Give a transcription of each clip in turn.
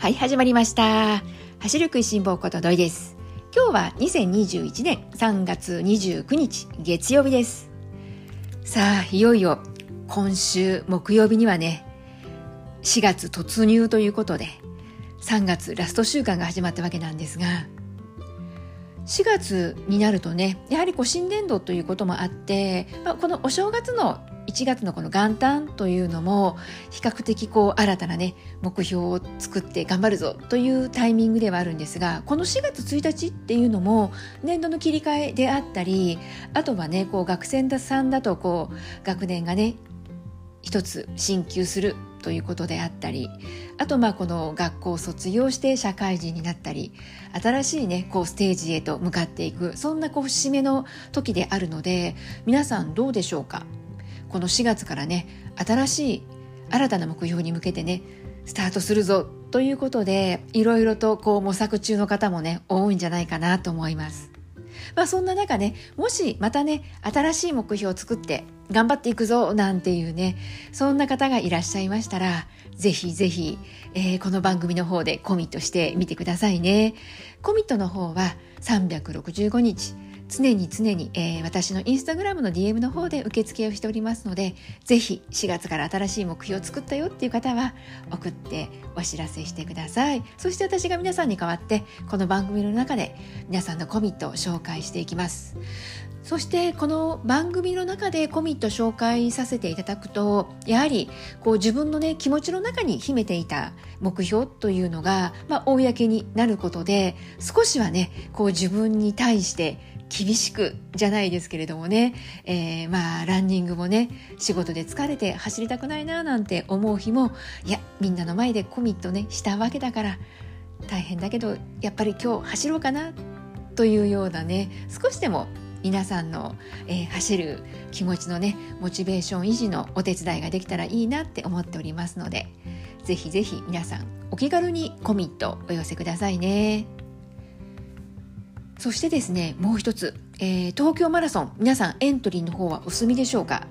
はい、始まりました。走る食いしん坊こと土井です。今日は2021年3月29日月曜日です。さあ、いよいよ今週木曜日にはね、4月突入ということで、3月ラスト週間が始まったわけなんですが、4月になるとねやはりこう新年度ということもあって、まあ、このお正月の1月のこの元旦というのも比較的こう新たなね目標を作って頑張るぞというタイミングではあるんですがこの4月1日っていうのも年度の切り替えであったりあとはねこう学生さんだとこう学年がね一つ進級するということであったりあとまあこの学校を卒業して社会人になったり新しいねこうステージへと向かっていくそんなこう節目の時であるので皆さんどうでしょうか？この4月からね新しい新たな目標に向けてねスタートするぞということでいろいろとこう模索中の方もね多いんじゃないかなと思います。まあそんな中ねもしまたね新しい目標を作って頑張っていくぞなんていうねそんな方がいらっしゃいましたらぜひぜひ、えー、この番組の方でコミットしてみてくださいねコミットの方は365日常に常に、えー、私のインスタグラムの DM の方で受付をしておりますのでぜひ4月から新しい目標を作ったよっていう方は送ってお知らせしてください。そして私が皆さんに代わってこの番組の中で皆さんのコミットを紹介していきます。そしてこの番組の中でコミット紹介させていただくとやはりこう自分のね気持ちの中に秘めていた目標というのが、まあ、公になることで少しはねこう自分に対して厳しくじゃないですけれどもね、えー、まあランニングもね仕事で疲れて走りたくないななんて思う日もいやみんなの前でコミットねしたわけだから大変だけどやっぱり今日走ろうかなというようなね少しでも皆さんの、えー、走る気持ちのねモチベーション維持のお手伝いができたらいいなって思っておりますのでぜひぜひ皆さんお気軽にコミットお寄せくださいね。そしてですねもう一つ、えー、東京マラソン皆さんエントリーの方はお済みでしょうか？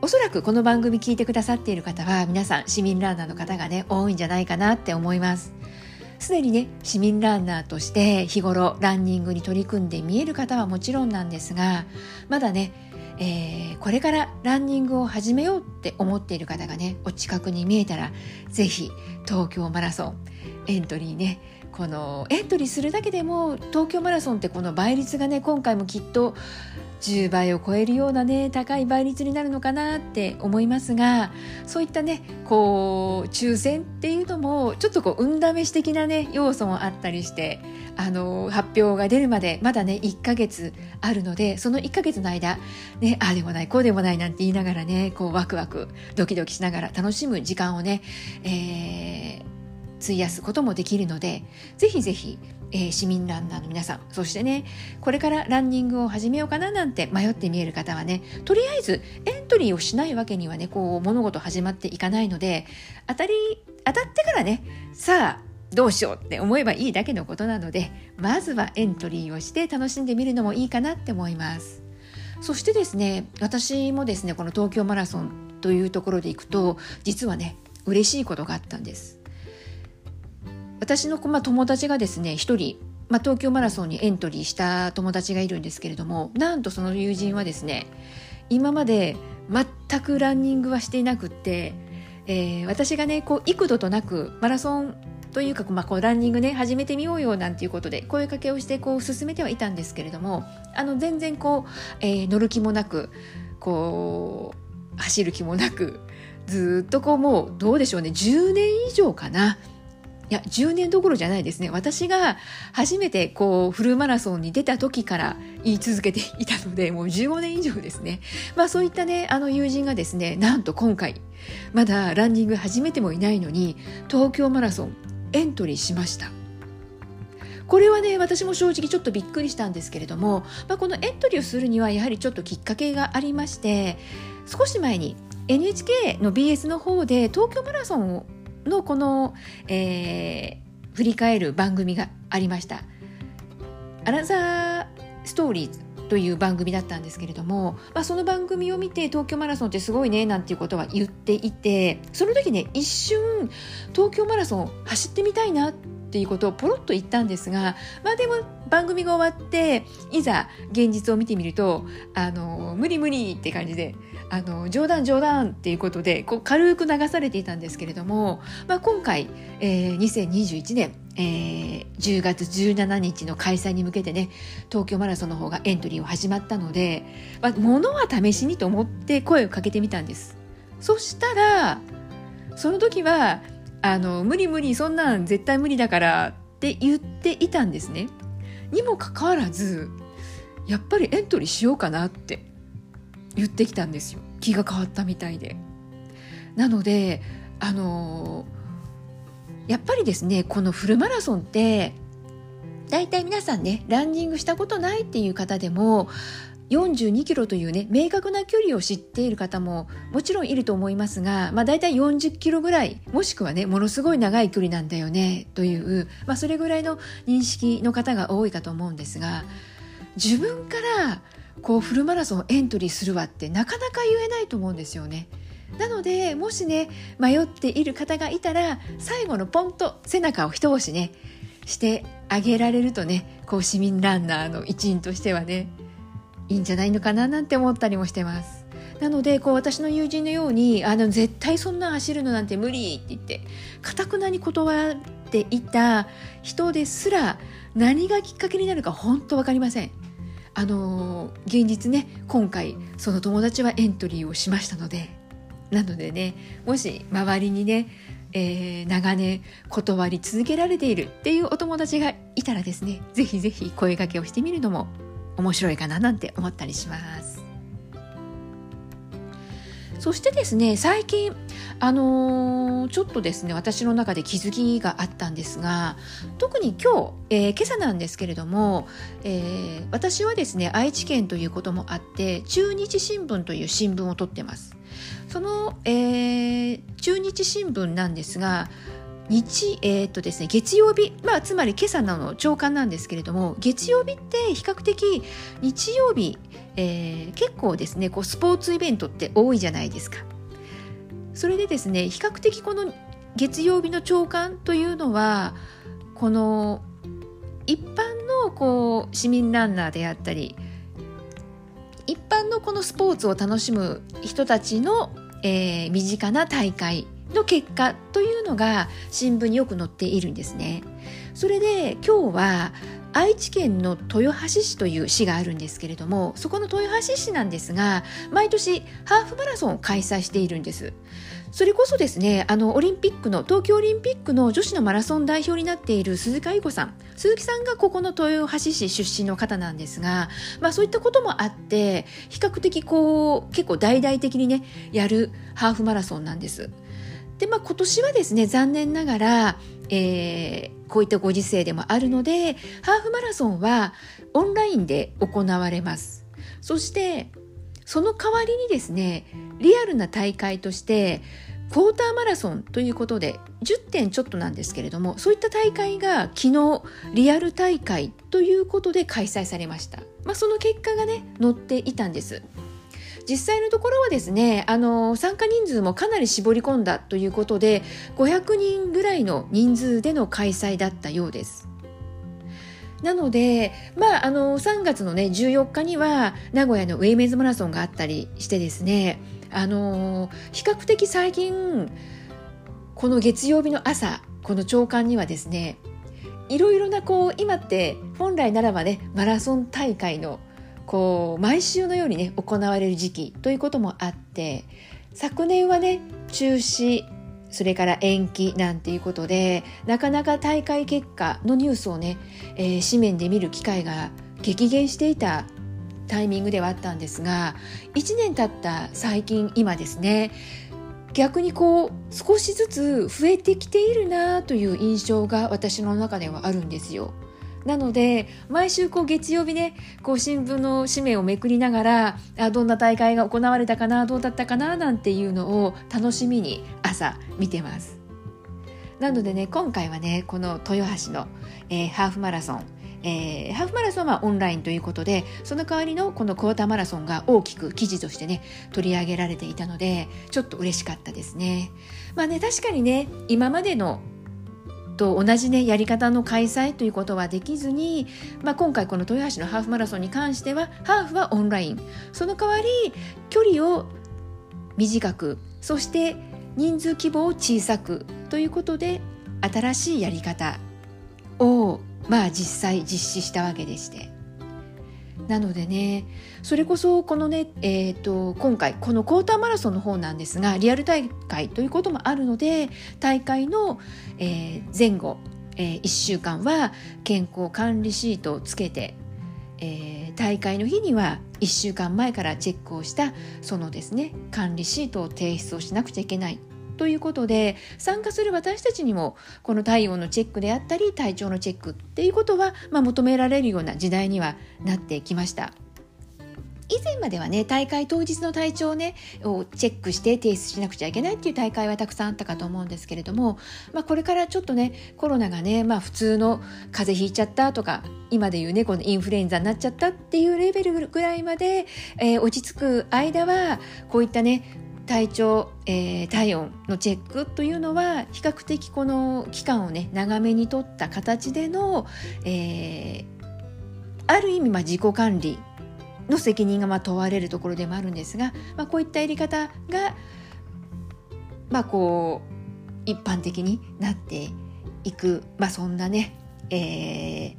おそらくこの番組聞いてくださっている方は皆さん市民ランナーの方がね多いんじゃないかなって思います。すでにね市民ランナーとして日頃ランニングに取り組んで見える方はもちろんなんですがまだね、えー、これからランニングを始めようって思っている方がねお近くに見えたらぜひ東京マラソンエントリーねこのエントリーするだけでも東京マラソンってこの倍率がね今回もきっと10倍を超えるようなね高い倍率になるのかなって思いますがそういったねこう抽選っていうのもちょっとこう運試し的なね要素もあったりしてあの発表が出るまでまだね1ヶ月あるのでその1ヶ月の間ねああでもないこうでもないなんて言いながらねこうワクワクドキドキしながら楽しむ時間をね、えー費やすこともできるのでぜひぜひ、えー、市民ランナーの皆さんそしてねこれからランニングを始めようかななんて迷って見える方はねとりあえずエントリーをしないわけにはねこう物事始まっていかないので当たり当たってからねさあどうしようって思えばいいだけのことなのでまずはエントリーをして楽しんでみるのもいいかなって思います。そしてですね私もですねこの東京マラソンというところで行くと実はね嬉しいことがあったんです。私の、まあ、友達がですね一人、まあ、東京マラソンにエントリーした友達がいるんですけれどもなんとその友人はですね今まで全くランニングはしていなくって、えー、私がねこう幾度となくマラソンというか、まあ、こうランニングね始めてみようよなんていうことで声かけをしてこう進めてはいたんですけれどもあの全然こう、えー、乗る気もなくこう走る気もなくずっとこうもうどうでしょうね10年以上かないや10年どころじゃないですね。私が初めてこうフルマラソンに出た時から言い続けていたのでもう15年以上ですね。まあそういったねあの友人がですねなんと今回まだランニング始めてもいないのに東京マラソンエントリーしました。これはね私も正直ちょっとびっくりしたんですけれども、まあ、このエントリーをするにはやはりちょっときっかけがありまして少し前に NHK の BS の方で東京マラソンをのこの、えー、振り返る番組がありました。アナザーストーリーズという番組だったんですけれども、まあ、その番組を見て東京マラソンってすごいねなんていうことは言っていてその時ね一瞬東京マラソン走ってみたいなってていうことをポロッと言ったんですが、まあ、でも番組が終わっていざ現実を見てみるとあの無理無理って感じであの冗談冗談っていうことでこう軽く流されていたんですけれども、まあ、今回、えー、2021年、えー、10月17日の開催に向けてね東京マラソンの方がエントリーを始まったので、まあ、ものは試しにと思って声をかけてみたんです。そしたらその時はあの無理無理そんなん絶対無理だからって言っていたんですね。にもかかわらずやっぱりエントリーしようかなって言ってきたんですよ。気が変わったみたいで。なのであのやっぱりですねこのフルマラソンって大体皆さんねランニングしたことないっていう方でも42キロというね明確な距離を知っている方ももちろんいると思いますが、まあ、大体40キロぐらいもしくはねものすごい長い距離なんだよねという、まあ、それぐらいの認識の方が多いかと思うんですが自分からこうフルマラソンエントリーするわってなかなか言えないと思うんですよね。なのでもしね迷っている方がいたら最後のポンと背中を一押しねしてあげられるとねこう市民ランナーの一員としてはねいいんじゃないのかななんて思ったりもしてます。なのでこう私の友人のようにあの絶対そんな走るのなんて無理って言ってかたくなに断っていた人ですら何がきっかけになるか本当分かりません。あの現実ね今回その友達はエントリーをしましたのでなのでねもし周りにね、えー、長年断り続けられているっていうお友達がいたらですねぜひぜひ声かけをしてみるのも面白いかななんて思ったりします。そしてですね最近あのー、ちょっとですね私の中で気づきがあったんですが特に今日、えー、今朝なんですけれども、えー、私はですね愛知県ということもあって中日新聞という新聞を取ってますその、えー、中日新聞なんですが日、えー、っとですね、月曜日、まあ、つまり今朝の朝刊なんですけれども月曜日って比較的日曜日、えー、結構ですねこうスポーツイベントって多いじゃないですか。それでですね比較的この月曜日の朝刊というのはこの一般のこう市民ランナーであったり一般のこのスポーツを楽しむ人たちの、えー、身近な大会の結果というのが新聞によく載っているんですね。それで今日は愛知県の豊橋市という市があるんですけれどもそこの豊橋市なんですが毎年ハーフマラソンを開催しているんです。それこそですねあのオリンピックの東京オリンピックの女子のマラソン代表になっている鈴鹿伊子さん。鈴木さんがここの豊橋市出身の方なんですが、まあ、そういったこともあって比較的こう結構大々的にねやるハーフマラソンなんです。で、まあ、今年はですね残念ながら、えー、こういったご時世でもあるのでハーフマラソンはオンラインで行われます。そしてその代わりにですねリアルな大会としてクォーターマラソンということで10点ちょっとなんですけれどもそういった大会が昨日リアル大会ということで開催されました、まあ、その結果がね載っていたんです。実際のところはですねあの参加人数もかなり絞り込んだということで500人ぐらいの人数での開催だったようです。なので、まあ、あの3月の、ね、14日には名古屋のウェイメンズマラソンがあったりしてですねあの比較的最近この月曜日の朝この朝刊にはですねいろいろなこう今って本来ならばねマラソン大会のこう毎週のようにね行われる時期ということもあって昨年はね中止それから延期なんていうことでなかなか大会結果のニュースをね、えー、紙面で見る機会が激減していたタイミングではあったんですが1年経った最近今ですね逆にこう少しずつ増えてきているなという印象が私の中ではあるんですよ。なので毎週こう月曜日ねこう新聞の紙面をめくりながらあどんな大会が行われたかなどうだったかななんていうのを楽しみに朝見てますなのでね今回はねこの豊橋の、えー、ハーフマラソン、えー、ハーフマラソンはオンラインということでその代わりのこのクォーターマラソンが大きく記事としてね取り上げられていたのでちょっと嬉しかったですね。まあね確かにね今までのと同じねやり方の開催ということはできずに、まあ、今回この豊橋のハーフマラソンに関してはハーフはオンライン。その代わり距離を短くそして人数規模を小さくということで新しいやり方をまあ実際実施したわけでして。なのでねそれこそこのね、えーと、今回このクォーターマラソンの方なんですがリアル大会ということもあるので大会の、えー、前後、えー、1週間は健康管理シートをつけて、えー、大会の日には1週間前からチェックをしたそのですね管理シートを提出をしなくちゃいけない。ということで参加する私たちにもこの体温のチェックであったり体調のチェックっていうことは、まあ、求められるような時代にはなってきました。以前まではね大会当日の体調をねをチェックして提出しなくちゃいけないっていう大会はたくさんあったかと思うんですけれども、まあ、これからちょっとねコロナがね、まあ、普通の風邪ひいちゃったとか今でいうねこのインフルエンザになっちゃったっていうレベルぐらいまで、えー、落ち着く間はこういったね体調、えー、体温のチェックというのは比較的この期間をね長めにとった形での、えー、ある意味まあ自己管理の責任がまあ問われるところでもあるんですが、まあ、こういったやり方が、まあ、こう一般的になっていく、まあ、そんなね、え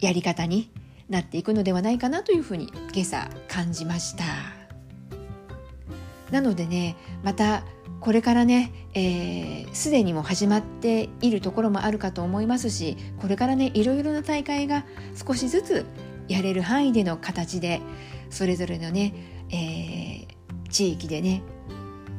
ー、やり方になっていくのではないかなというふうに今朝感じました。なのでねまたこれからねすで、ー、にも始まっているところもあるかと思いますしこれからねいろいろな大会が少しずつやれる範囲での形でそれぞれのね、えー、地域でね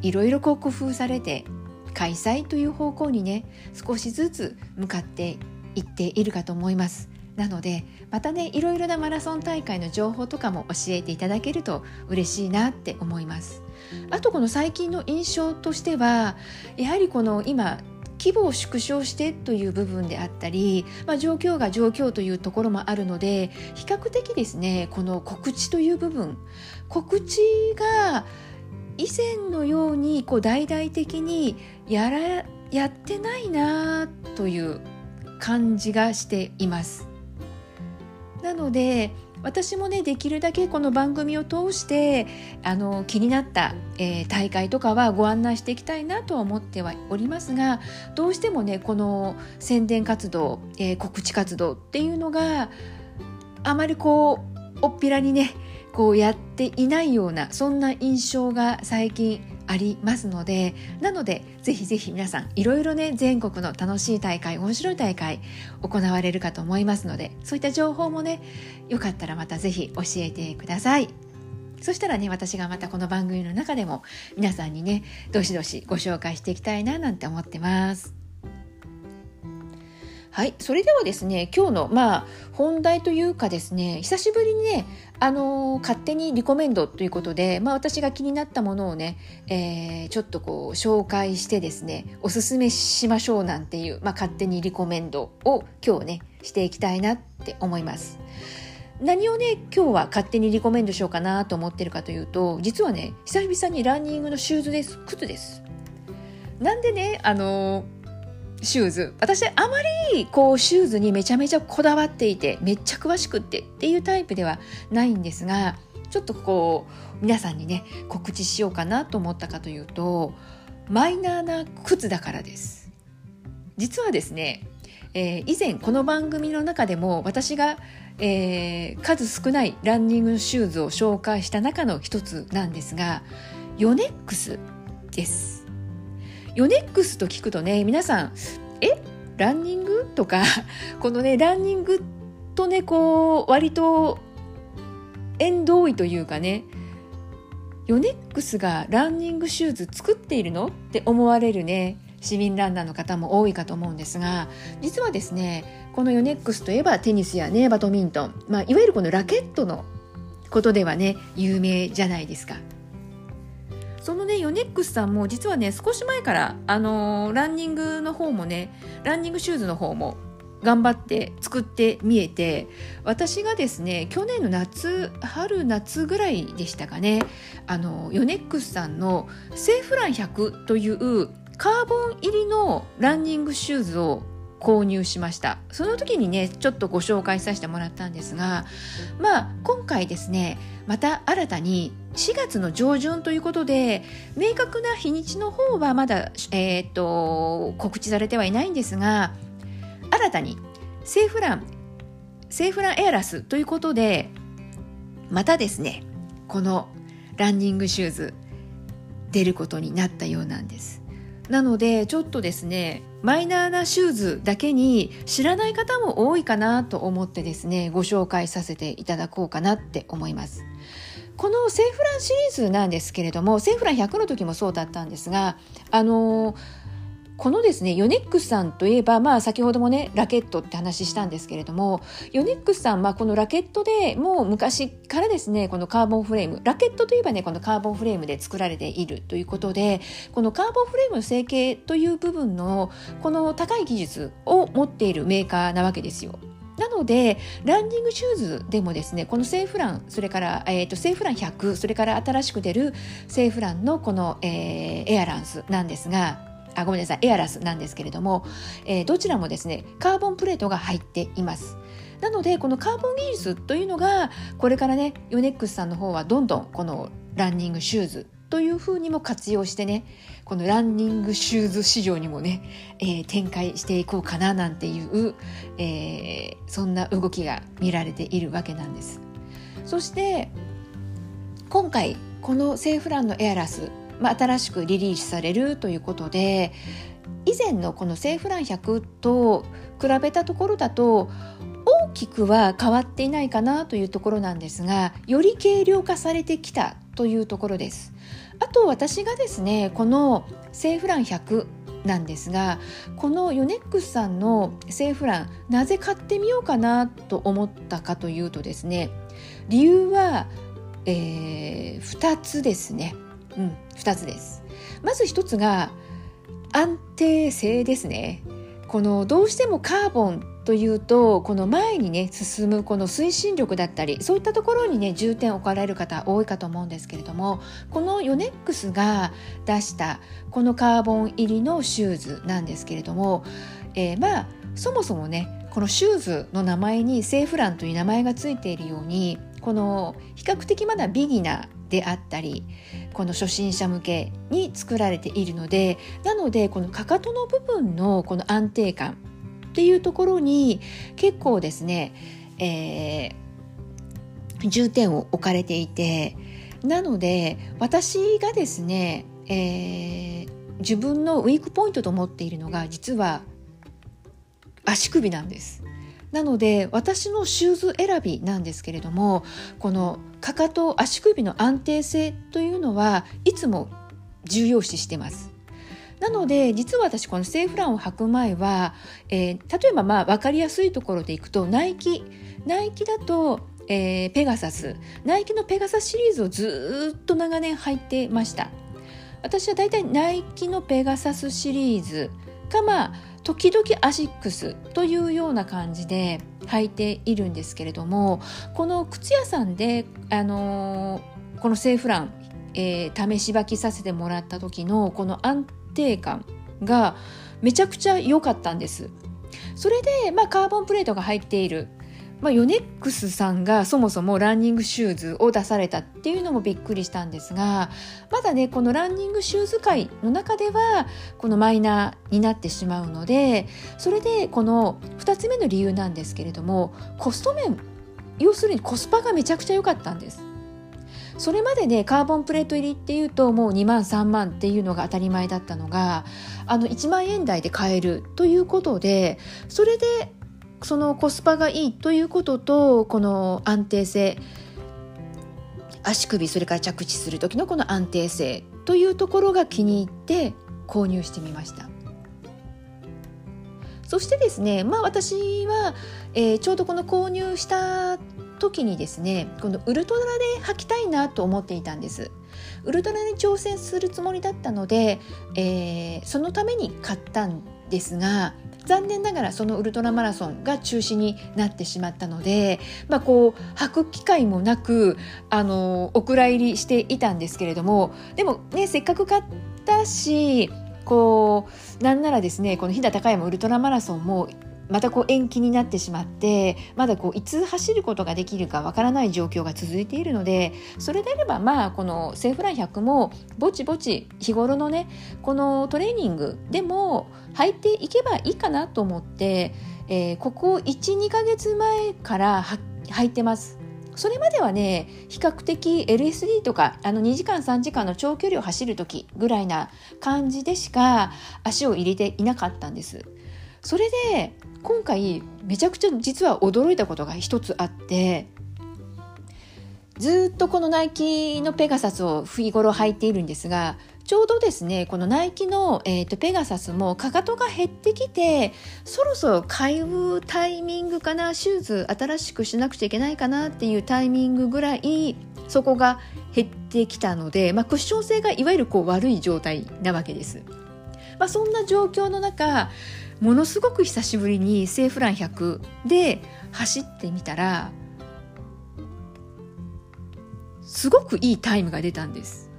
いろいろこう工夫されて開催という方向にね少しずつ向かっていっているかと思います。なのでまたねいろいろなマラソン大会の情報とかも教えていただけると嬉しいなって思いますあとこの最近の印象としてはやはりこの今規模を縮小してという部分であったり、まあ、状況が状況というところもあるので比較的ですねこの告知という部分告知が以前のようにこう大々的にやらやってないなという感じがしています。なので私もねできるだけこの番組を通してあの気になった、えー、大会とかはご案内していきたいなとは思ってはおりますがどうしてもねこの宣伝活動、えー、告知活動っていうのがあまりこうおっぴらにねこうやっていないようなそんな印象が最近ありますのでなのでぜひぜひ皆さんいろいろね全国の楽しい大会面白い大会行われるかと思いますのでそういった情報もねよかったらまたぜひ教えてください。そしたらね私がまたこの番組の中でも皆さんにねどしどしご紹介していきたいななんて思ってます。はい、それではですね、今日のまあ本題というかですね、久しぶりにね、あのー、勝手にリコメンドということで、まあ私が気になったものをね、えー、ちょっとこう紹介してですね、おすすめしましょうなんていう、まあ勝手にリコメンドを今日ね、していきたいなって思います。何をね、今日は勝手にリコメンドしようかなと思ってるかというと、実はね、久々にランニングのシューズです。靴です。なんでね、あのーシューズ。私あまりこうシューズにめちゃめちゃこだわっていてめっちゃ詳しくってっていうタイプではないんですがちょっとこう皆さんにね告知しようかなと思ったかというとマイナーな靴だからです。実はですね、えー、以前この番組の中でも私が、えー、数少ないランニングシューズを紹介した中の一つなんですがヨネックスです。ヨネックスと聞くとね皆さんえ？ランニング？とか このねランニングとねこう割と縁遠いというかねヨネックスがランニングシューズ作っているの？って思われるね市民ランナーの方も多いかと思うんですが実はですねこのヨネックスといえばテニスやねバドミントン、まあ、いわゆるこのラケットのことではね有名じゃないですか。そのねヨネックスさんも実はね少し前からあのー、ランニングの方もねランニングシューズの方も頑張って作ってみえて私がですね去年の夏春夏ぐらいでしたかねあのヨネックスさんのセーフラン100というカーボン入りのランニングシューズを購入しました。その時にねちょっとご紹介させてもらったんですがまあ今回ですねまた新たに4月の上旬ということで明確な日にちの方はまだ、えー、っと告知されてはいないんですが新たにセーフランセーフランエアラスということでまたですねこのランニングシューズ出ることになったようなんです。なのでちょっとですねマイナーなシューズだけに知らない方も多いかなと思ってですねご紹介させていただこうかなって思います。このセーフランシリーズなんですけれどもセーフラン100の時もそうだったんですがあのこのですねヨネックスさんといえば、まあ、先ほどもねラケットって話したんですけれどもヨネックスさんはこのラケットでもう昔からですねこのカーボンフレームラケットといえばねこのカーボンフレームで作られているということでこのカーボンフレームの成形という部分のこの高い技術を持っているメーカーなわけですよ。なのでランニングシューズでもですねこのセーフランそれから、えーと、セーフラン100それから新しく出るセーフランのこの、えー、エアランスなんですがあごめんなさいエアラスなんですけれども、えー、どちらもですねカーボンプレートが入っています。なのでこのカーボン技術というのがこれからねヨネックスさんの方はどんどんこのランニングシューズというふうにも活用してねこのランニングシューズ市場にもね、えー、展開していこうかななんていう、えー、そんな動きが見られているわけなんです。そして今回このセーフランのエアラスまあ、新しくリリースされるということで以前のこのセーフラン100と比べたところだと大きくは変わっていないかなというところなんですがより軽量化されてきたというところです。あと私がですねこのセーフラン100なんですがこのヨネックスさんのセーフランなぜ買ってみようかなと思ったかというとですね理由は、えー、2つですね。うん、2つですまず1つが安定性ですねこのどうしてもカーボンというとこの前にね進むこの推進力だったりそういったところにね重点を置かれる方多いかと思うんですけれどもこのヨネックスが出したこのカーボン入りのシューズなんですけれども、えー、まあそもそもねこのシューズの名前にセーフランという名前がついているようにこの比較的まだビギナーであったりこの初心者向けに作られているのでなのでこのかかとの部分のこの安定感っていうところに結構ですね、えー、重点を置かれていてなので私がですね、えー、自分のウィークポイントと思っているのが実は足首なんです。なので私のシューズ選びなんですけれどもこのかかと足首の安定性というのはいつも重要視してます。なので実は私このセーフランを履く前は、えー、例えばまあ分かりやすいところでいくとナイキナイキだと、えー、ペガサス。ナイキのペガサスシリーズをずっと長年履いてました。私はだいたいナイキのペガサスシリーズがまあ時々アシックスというような感じで履いているんですけれどもこの靴屋さんで、あのー、このセーフラン、えー、試し履きさせてもらった時のこの安定感がめちゃくちゃ良かったんです。それで、まあ、カーボンプレートが入っているまあ、ヨネックスさんがそもそもランニングシューズを出されたっていうのもびっくりしたんですがまだねこのランニングシューズ界の中ではこのマイナーになってしまうのでそれでこの2つ目の理由なんですけれどもコスト面要するにコスパがめちゃくちゃ良かったんです。それまでねカーボンプレート入りっていうともう2万3万っていうのが当たり前だったのがあの1万円台で買えるということでそれでそのコスパがいいということとこの安定性足首それから着地する時のこの安定性というところが気に入って購入してみました。そしてですねまあ私は、えー、ちょうどこの購入した時にですねこのウルトラで履きたいなと思っていたんです。ウルトラに挑戦するつもりだったので、えー、そのために買ったんですが残念ながらそのウルトラマラソンが中止になってしまったので、まあ、こう履く機会もなくあのお蔵入りしていたんですけれどもでもねせっかく買ったしこうなんならですねこの飛騨高山ウルトラマラソンもまたこう延期になってしまってまだこういつ走ることができるかわからない状況が続いているのでそれであればまあこのセーフラン100もぼちぼち日頃のねこのトレーニングでも履いていけばいいかなと思って、えー、ここ12ヶ月前から履いてます。それまではね比較的 LSD とかあの2時間3時間の長距離を走る時ぐらいな感じでしか足を入れていなかったんです。それで今回めちゃくちゃ実は驚いたことが一つあってずっとこのナイキのペガサスを日頃履いているんですがちょうどですねこのナイキの、えーと、ペガサスもかかとが減ってきてそろそろ買うタイミングかなシューズ新しくしなくちゃいけないかなっていうタイミングぐらいそこが減ってきたので、まあ、クッション性がいわゆるこう悪い状態なわけです。まあ、そんな状況の中ものすごく久しぶりにセーフラン100で走ってみたらすごくいいタイムが出たんです。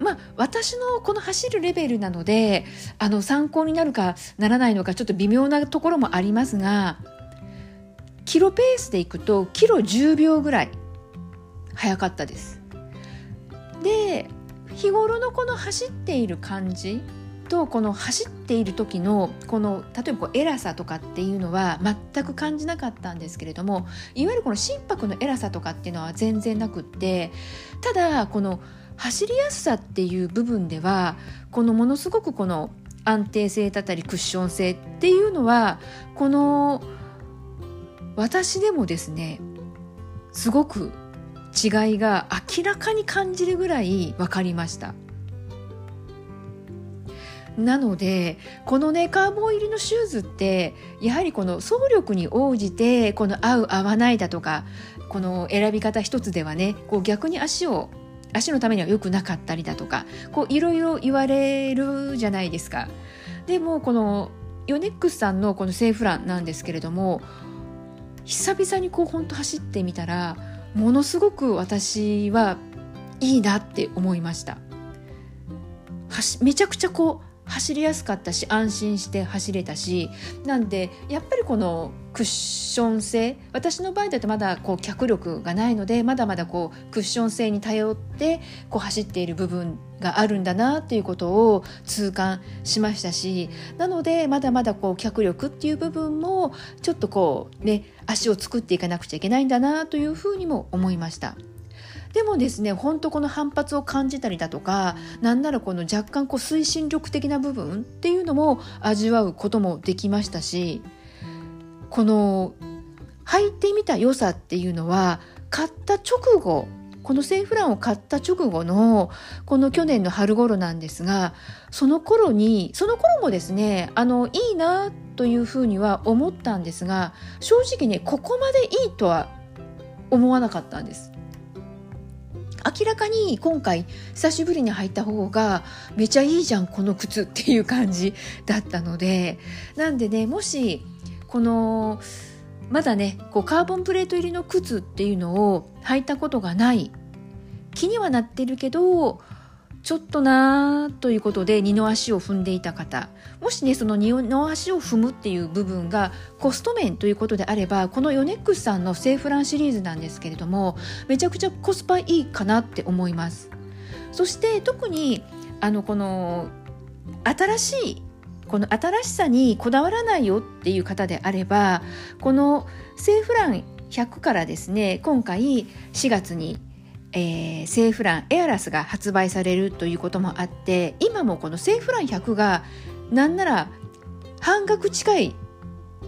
まあ、私のこの走るレベルなのであの参考になるかならないのかちょっと微妙なところもありますがキロペースでいくとキロ10秒ぐらい早かったです。で日頃のこの走っている感じとこの走っている時のこの例えばこう偉さとかっていうのは全く感じなかったんですけれどもいわゆるこの心拍の偉さとかっていうのは全然なくってただこの走りやすさっていう部分ではこのものすごくこの安定性だったりクッション性っていうのはこの私でもですねすごく違いが明らかに感じるぐらい分かりました。なのでこのねカーボン入りのシューズってやはりこの走力に応じてこの合う合わないだとかこの選び方一つではねこう逆に足を足のためには良くなかったりだとかこういろいろ言われるじゃないですか。でもこのヨネックスさんのこのセーフランなんですけれども久々にこう本当走ってみたらものすごく私はいいなって思いました。はしめちゃくちゃこう走りやすかったし安心して走れたしなんでやっぱりこのクッション性私の場合だとまだこう脚力がないのでまだまだこうクッション性に頼ってこう走っている部分があるんだなっていうことを痛感しましたしなのでまだまだこう脚力っていう部分もちょっとこうね足を作っていかなくちゃいけないんだなというふうにも思いました。でもですね本当この反発を感じたりだとかなんならこの若干こう推進力的な部分っていうのも味わうこともできましたしこの履いてみた良さっていうのは買った直後このセーフランを買った直後のこの去年の春頃なんですがその頃にその頃もですねあのいいなというふうには思ったんですが正直ねここまでいいとは思わなかったんです。明らかに今回久しぶりに履いた方がめちゃいいじゃんこの靴っていう感じだったのでなんでねもしこのまだねこうカーボンプレート入りの靴っていうのを履いたことがない気にはなってるけどちょっとなーということで二の足を踏んでいた方。もしねその二の足を踏むっていう部分がコスト面ということであればこのヨネックスさんのセーフランシリーズなんですけれどもめちゃくちゃコスパいいかなって思います。そして特にあのこの新しいこの新しさにこだわらないよっていう方であればこのセーフラン100からですね今回4月にえー、セーフランエアラスが発売されるということもあって今もこのセーフラン100がなんなら半額近い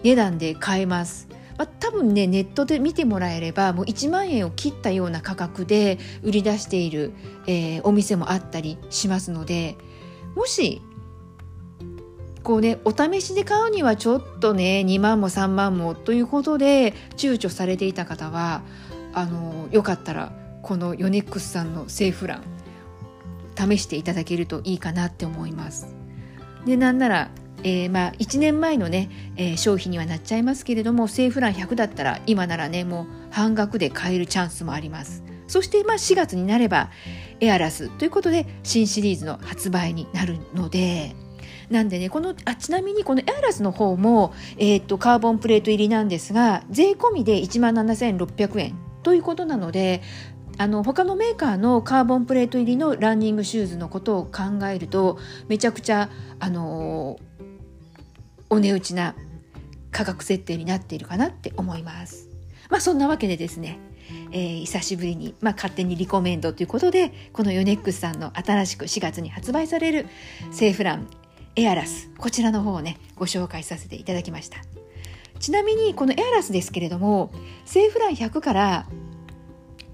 値段で買えます。まあ、多分ねネットで見てもらえればもう1万円を切ったような価格で売り出している、えー、お店もあったりしますのでもしこうねお試しで買うにはちょっとね2万も3万もということで躊躇されていた方はあのよかったらこのヨネックスさんのセーフラン試していただけるといいかなって思います。でなんならえー、まあ1年前のね、えー、商品にはなっちゃいますけれどもセーフラン100だったら今ならねもう半額で買えるチャンスもありますそしてまあ4月になればエアラスということで新シリーズの発売になるのでなんでねこのあちなみにこのエアラスの方も、えー、とカーボンプレート入りなんですが税込みで1万7600円ということなのであの他のメーカーのカーボンプレート入りのランニングシューズのことを考えるとめちゃくちゃあのお値打ちな価格設定になっているかなって思います。まあそんなわけでですね、えー、久しぶりに、まあ、勝手にリコメンドということでこのヨネックスさんの新しく4月に発売されるセーフランエアラスこちらの方をねご紹介させていただきましたちなみにこのエアラスですけれどもセーフラン100から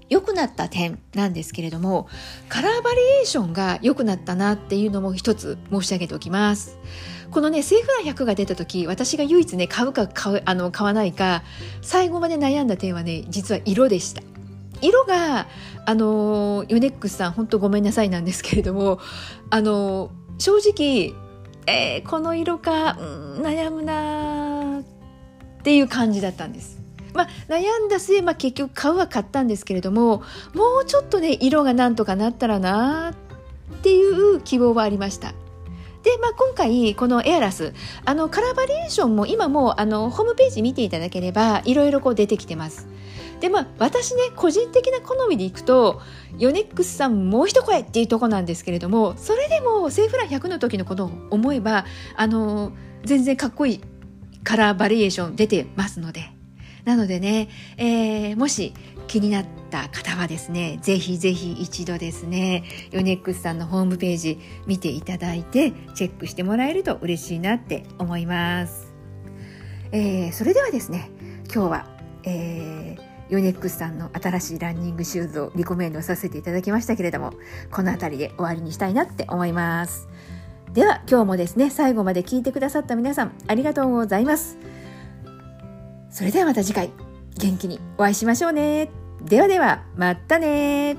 良くなった点なんですけれどもカラーバリエーションが良くなったなっていうのも一つ申し上げておきます。このねセーフラン100が出た時私が唯一ね買うか買うあの買わないか最後まで悩んだ点はね実は色でした。色があのヨネックスさん本当ごめんなさいなんですけれどもあの正直、えー、この色か、うん、悩むなっていう感じだったんです。まあ、悩んだ末、まあ、結局買うは買ったんですけれどももうちょっとね色がなんとかなったらなっていう希望はありました。で、まあ、今回このエアラスあのカラーバリエーションも今もうあのホームページ見ていただければいろいろこう出てきてます。でまあ私ね個人的な好みでいくとヨネックスさんもう一声っていうとこなんですけれどもそれでもセーフラン100の時のことを思えばあの全然かっこいいカラーバリエーション出てますのでなのでね、えー、もし気になった方はですね、ぜひぜひ一度ですね、ヨネックスさんのホームページ見ていただいて、チェックしてもらえると嬉しいなって思います。えー、それではですね、今日は、えー、ヨネックスさんの新しいランニングシューズをリコメンドさせていただきましたけれども、この辺りで終わりにしたいなって思います。では今日もですね、最後まで聞いてくださった皆さんありがとうございます。それではまた次回元気にお会いしましょうね。ではでは、またね